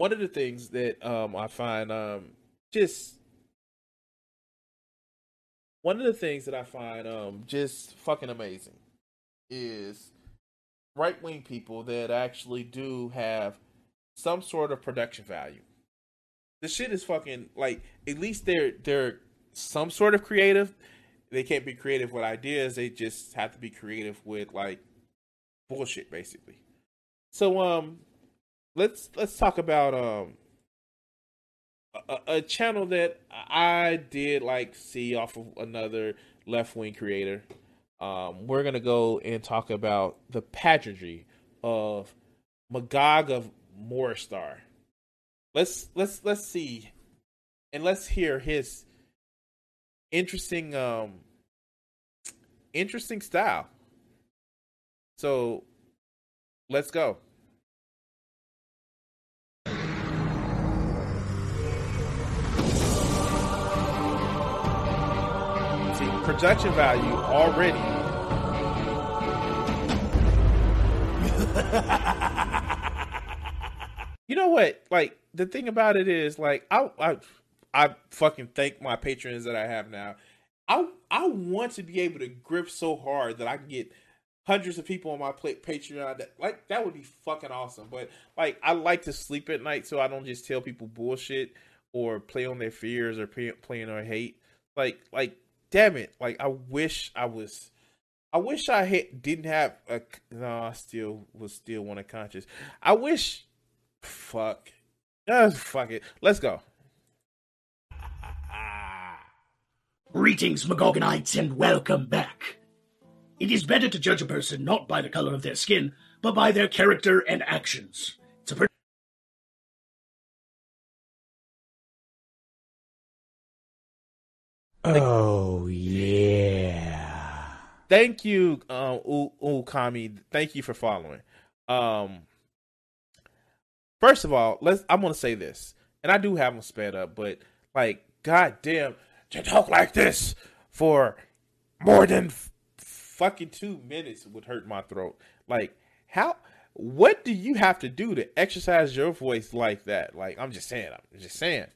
one of the things that um, I find um, just one of the things that I find um, just fucking amazing is right wing people that actually do have some sort of production value. The shit is fucking like at least they're they're some sort of creative. They can't be creative with ideas. They just have to be creative with like bullshit, basically. So um, let's let's talk about um a, a channel that I did like see off of another left wing creator. Um, we're gonna go and talk about the pageantry of Magog of Morstar. Let's let's let's see, and let's hear his interesting um interesting style. So let's go. Production value already. you know what? Like the thing about it is, like I, I, I fucking thank my patrons that I have now. I, I want to be able to grip so hard that I can get hundreds of people on my Patreon. That like that would be fucking awesome. But like I like to sleep at night, so I don't just tell people bullshit or play on their fears or play, play on their hate. Like like damn it! Like I wish I was. I wish I had, didn't have a. No, I still was still one of conscious. I wish. Fuck. Uh, fuck it. Let's go. Greetings, Magogonites, and welcome back. It is better to judge a person not by the color of their skin, but by their character and actions. It's a pretty Oh yeah. Thank you, um, Ukami. Thank you for following. Um, first of all, let's. I'm gonna say this, and I do have them sped up, but like, goddamn, to talk like this for more than f- fucking two minutes would hurt my throat. Like, how? What do you have to do to exercise your voice like that? Like, I'm just saying. I'm just saying.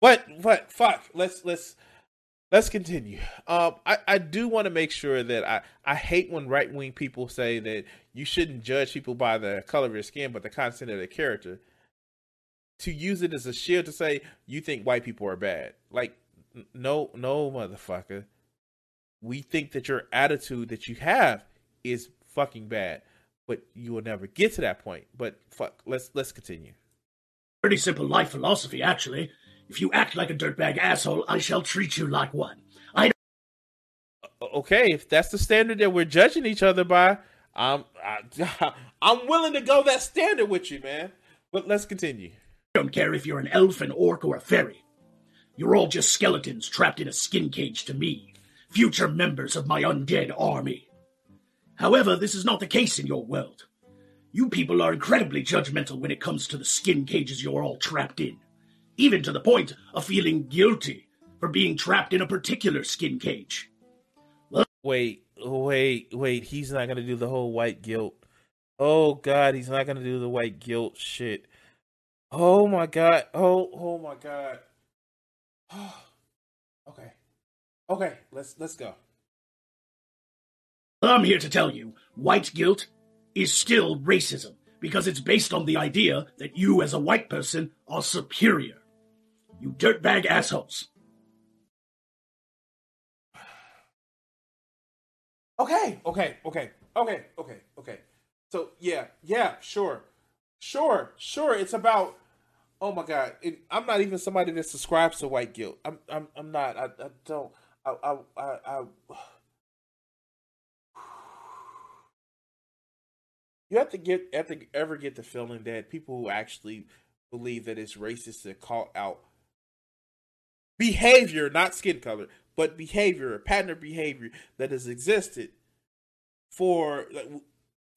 But, but, fuck. Let's let's let's continue. Um, I, I do want to make sure that I, I hate when right wing people say that you shouldn't judge people by the color of their skin, but the content of their character. To use it as a shield to say you think white people are bad, like no, no, motherfucker. We think that your attitude that you have is fucking bad, but you will never get to that point. But fuck, let's let's continue. pretty simple life philosophy, actually. If you act like a dirtbag asshole, I shall treat you like one. I Okay, if that's the standard that we're judging each other by, I'm I, I'm willing to go that standard with you, man. But let's continue. don't care if you're an elf, an orc, or a fairy. You're all just skeletons trapped in a skin cage to me, future members of my undead army. However, this is not the case in your world. You people are incredibly judgmental when it comes to the skin cages you're all trapped in, even to the point of feeling guilty for being trapped in a particular skin cage. Wait, wait, wait. He's not gonna do the whole white guilt. Oh God, he's not gonna do the white guilt shit. Oh my God. Oh, oh my God. okay, okay. Let's let's go. I'm here to tell you, white guilt is still racism because it's based on the idea that you, as a white person, are superior. You dirtbag assholes. Okay, okay, okay, okay, okay, okay. So yeah, yeah, sure, sure, sure. It's about. Oh my god, it, I'm not even somebody that subscribes to white guilt. I'm, I'm, I'm not. I, I don't. I, I, I, I you have to get have to ever get the feeling that people who actually believe that it's racist to call out behavior, not skin color, but behavior, a pattern of behavior that has existed for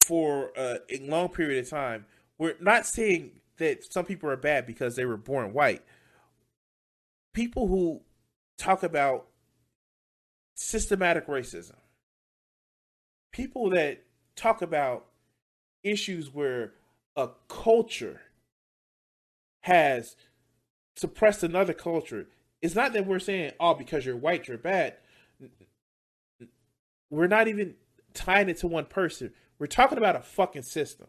for uh, a long period of time. We're not saying that some people are bad because they were born white. People who talk about systematic racism, people that talk about issues where a culture has suppressed another culture. It's not that we're saying, oh, because you're white, you're bad. We're not even tying it to one person. We're talking about a fucking system.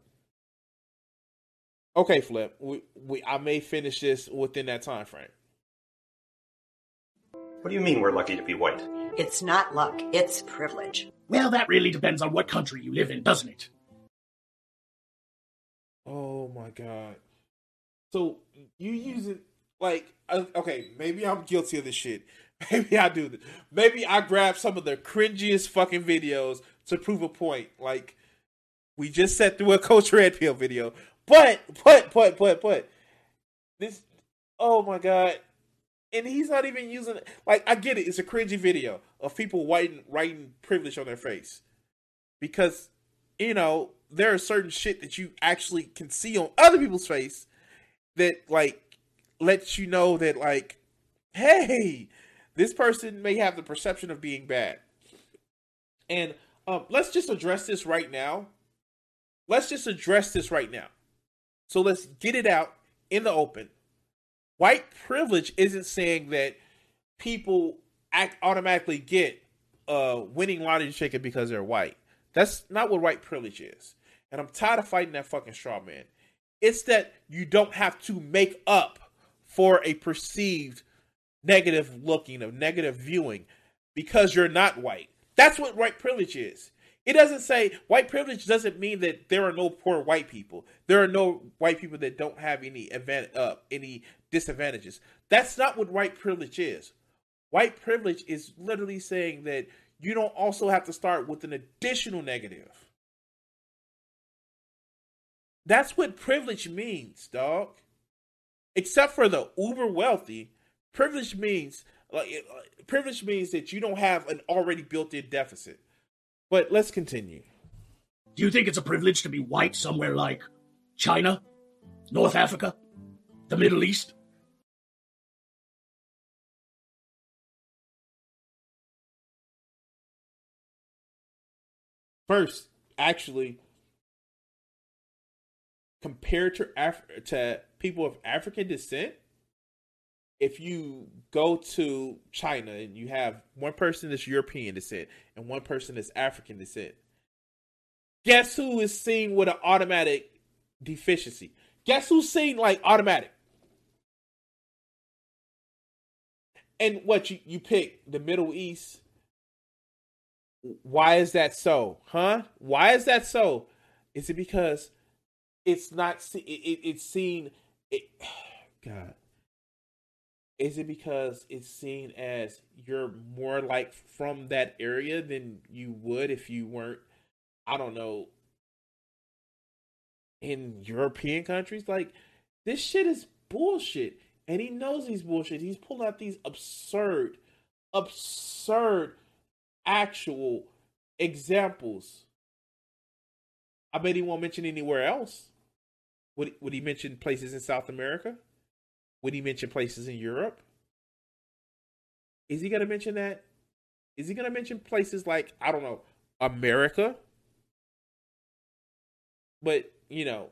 Okay, Flip. We, we I may finish this within that time frame. What do you mean we're lucky to be white? It's not luck, it's privilege. Well, that really depends on what country you live in, doesn't it? Oh my god. So you use it like okay, maybe I'm guilty of this shit. Maybe I do this. Maybe I grab some of the cringiest fucking videos to prove a point. Like we just set through a Coach Red Pill video. But but but but but this oh my god. And he's not even using. Like I get it, it's a cringy video of people writing writing privilege on their face. Because, you know, there are certain shit that you actually can see on other people's face that like lets you know that like hey this person may have the perception of being bad. And um, let's just address this right now. Let's just address this right now. So let's get it out in the open. White privilege isn't saying that people act automatically get uh winning lottery ticket because they're white. That's not what white privilege is. And I'm tired of fighting that fucking straw man. It's that you don't have to make up for a perceived negative looking, of negative viewing because you're not white. That's what white privilege is. It doesn't say white privilege doesn't mean that there are no poor white people. There are no white people that don't have any event uh, any disadvantages. That's not what white privilege is. White privilege is literally saying that you don't also have to start with an additional negative. That's what privilege means, dog. Except for the uber wealthy, privilege means like privilege means that you don't have an already built-in deficit. But let's continue. Do you think it's a privilege to be white somewhere like China, North Africa, the Middle East? First, actually, compared to Af- to people of African descent, if you go to China and you have one person that's European descent and one person that's African descent, guess who is seen with an automatic deficiency? Guess who's seen like automatic? And what you, you pick the Middle East. Why is that so? Huh? Why is that so? Is it because it's not it, it, it's seen it, god. Is it because it's seen as you're more like from that area than you would if you weren't i don't know in european countries? Like this shit is bullshit and he knows he's bullshit he's pulling out these absurd absurd actual examples. I bet he won't mention anywhere else would would he mention places in South America? Would he mention places in Europe? Is he going to mention that? Is he going to mention places like I don't know America? But you know,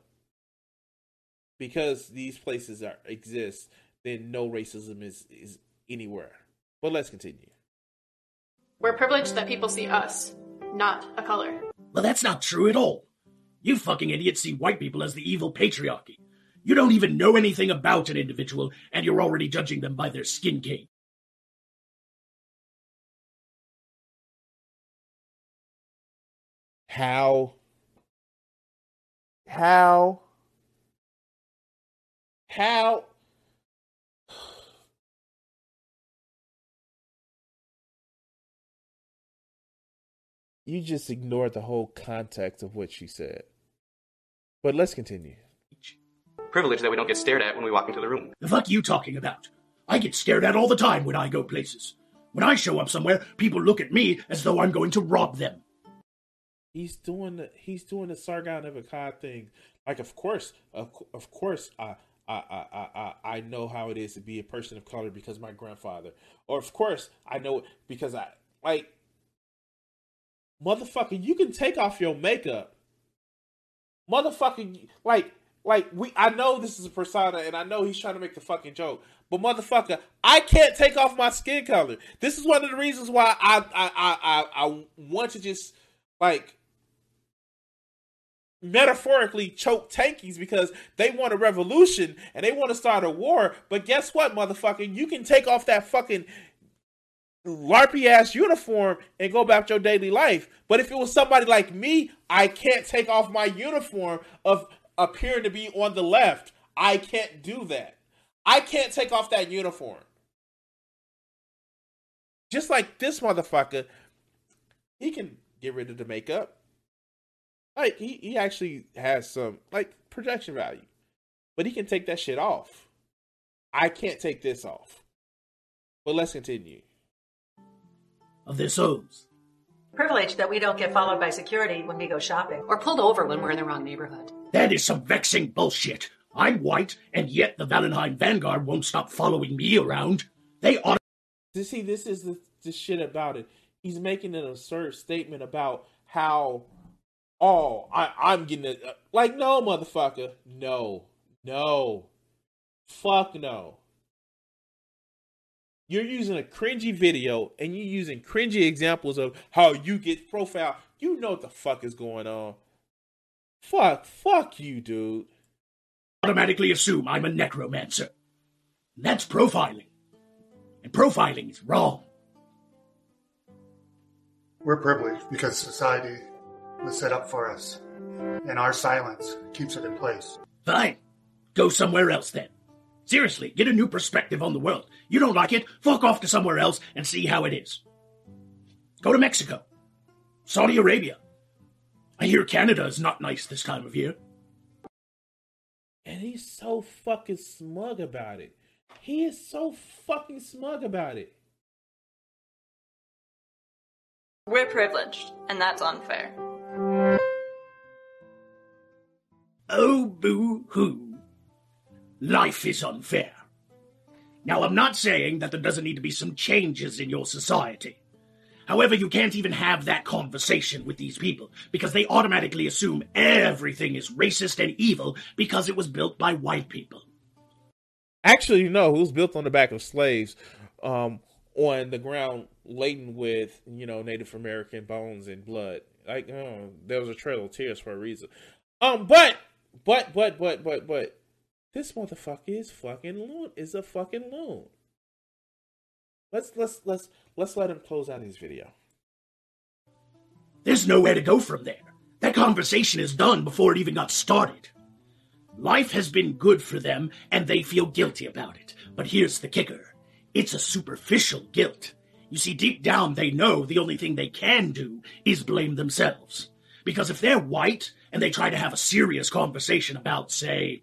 because these places are exist, then no racism is is anywhere. But let's continue. We're privileged that people see us, not a color. Well, that's not true at all. You fucking idiots see white people as the evil patriarchy. You don't even know anything about an individual, and you're already judging them by their skin cage. How? How? How? You just ignored the whole context of what she said. But let's continue. Privilege that we don't get stared at when we walk into the room. The fuck you talking about? I get stared at all the time when I go places. When I show up somewhere, people look at me as though I'm going to rob them. He's doing the he's doing the Sargon of Akkad thing. Like, of course, of, of course, I, I, I, I, I know how it is to be a person of color because my grandfather, or of course, I know it because I like, motherfucker. You can take off your makeup, motherfucker. Like, like we. I know this is a persona, and I know he's trying to make the fucking joke, but motherfucker, I can't take off my skin color. This is one of the reasons why I, I, I, I, I want to just like metaphorically choke tankies because they want a revolution and they want to start a war. But guess what, motherfucker? You can take off that fucking larpy ass uniform and go about your daily life. But if it was somebody like me, I can't take off my uniform of appearing to be on the left. I can't do that. I can't take off that uniform. Just like this motherfucker, he can get rid of the makeup like he, he actually has some like projection value. But he can take that shit off. I can't take this off. But let's continue. Of their souls. Privilege that we don't get followed by security when we go shopping. Or pulled over when we're in the wrong neighborhood. That is some vexing bullshit. I'm white, and yet the Valenheim Vanguard won't stop following me around. They ought to see this is the, the shit about it. He's making an absurd statement about how oh, I, I'm getting it. Like, no, motherfucker. No. No. Fuck no. You're using a cringy video and you're using cringy examples of how you get profile. You know what the fuck is going on. Fuck, fuck you, dude. Automatically assume I'm a necromancer. That's profiling. And profiling is wrong. We're privileged because society was set up for us, and our silence keeps it in place. Fine. Go somewhere else then. Seriously, get a new perspective on the world. You don't like it? Fuck off to somewhere else and see how it is. Go to Mexico. Saudi Arabia. I hear Canada is not nice this time of year. And he's so fucking smug about it. He is so fucking smug about it. We're privileged, and that's unfair. Oh, boo hoo. Life is unfair. Now, I'm not saying that there doesn't need to be some changes in your society. However, you can't even have that conversation with these people because they automatically assume everything is racist and evil because it was built by white people. Actually, no, it was built on the back of slaves um, on the ground laden with, you know, Native American bones and blood. Like, oh, there was a trail of tears for a reason. Um, but but but but but but this motherfucker is fucking loon is a fucking loon. Let's let's let's let's let him close out his video. There's nowhere to go from there. That conversation is done before it even got started. Life has been good for them, and they feel guilty about it. But here's the kicker it's a superficial guilt. You see, deep down, they know the only thing they can do is blame themselves. Because if they're white and they try to have a serious conversation about, say,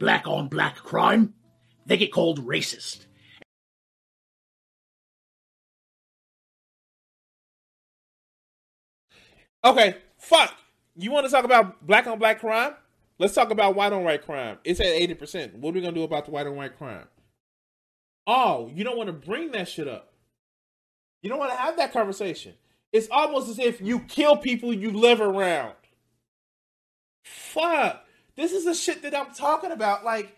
black on black crime, they get called racist. Okay, fuck. You want to talk about black on black crime? Let's talk about white on white crime. It's at 80%. What are we going to do about the white on white crime? Oh, you don't want to bring that shit up. You don't want to have that conversation. It's almost as if you kill people you live around. Fuck. This is the shit that I'm talking about. Like,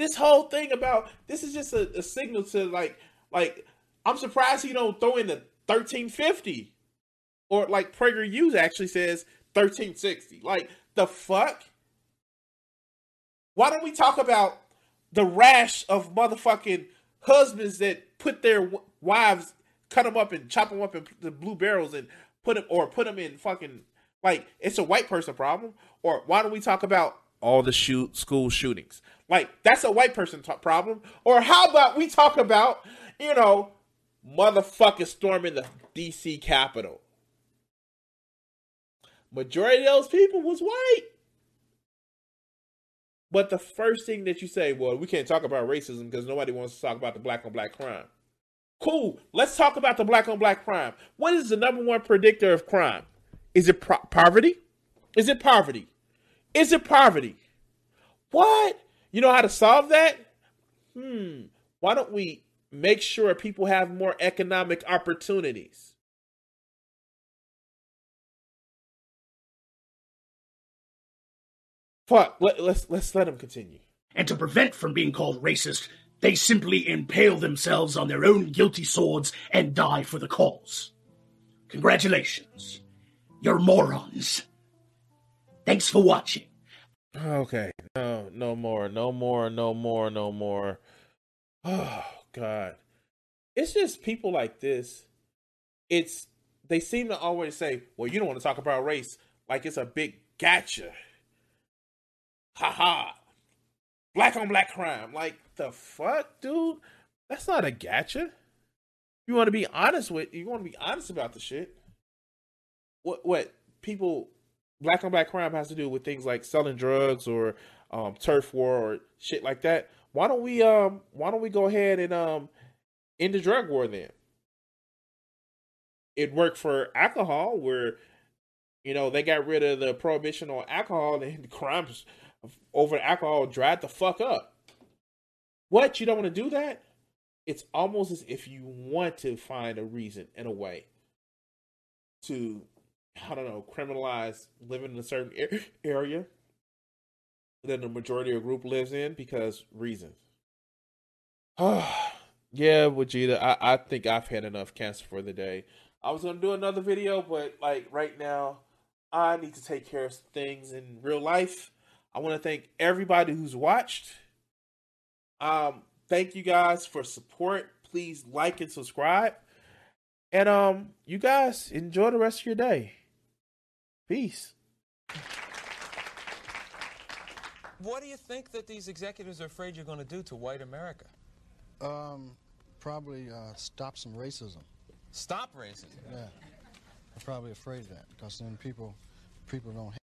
this whole thing about this is just a, a signal to like like I'm surprised he don't throw in the 1350. Or like PragerU actually says 1360. Like The fuck? Why don't we talk about the rash of motherfucking husbands that put their wives, cut them up and chop them up in the blue barrels and put them or put them in fucking like it's a white person problem? Or why don't we talk about all the shoot school shootings? Like that's a white person t- problem. Or how about we talk about you know motherfuckers storming the DC Capitol? Majority of those people was white. But the first thing that you say, well, we can't talk about racism because nobody wants to talk about the black on black crime. Cool. Let's talk about the black on black crime. What is the number one predictor of crime? Is it pro- poverty? Is it poverty? Is it poverty? What? You know how to solve that? Hmm. Why don't we make sure people have more economic opportunities? Fuck. Let, let's let's let him continue. And to prevent from being called racist, they simply impale themselves on their own guilty swords and die for the cause. Congratulations. You're morons. Thanks for watching. Okay. No, no more. No more. No more. No more. Oh God. It's just people like this. It's they seem to always say, Well, you don't want to talk about race like it's a big gotcha. Ha ha. Black on black crime. Like the fuck, dude? That's not a gotcha. You want to be honest with you want to be honest about the shit. What what people black on black crime has to do with things like selling drugs or um, turf war or shit like that. Why don't we um why don't we go ahead and um end the drug war then? It worked for alcohol where you know they got rid of the prohibition on alcohol and crimes over alcohol dried the fuck up. What you don't want to do that? It's almost as if you want to find a reason and a way to I don't know, criminalize living in a certain area that the majority of group lives in because reasons. yeah, Vegeta, I, I think I've had enough cancer for the day. I was gonna do another video, but like right now, I need to take care of things in real life. I want to thank everybody who's watched. Um, thank you guys for support. Please like and subscribe. And um, you guys enjoy the rest of your day. Peace. What do you think that these executives are afraid you're going to do to white America? Um, probably uh, stop some racism. Stop racism? Yeah. I'm probably afraid of that because then people, people don't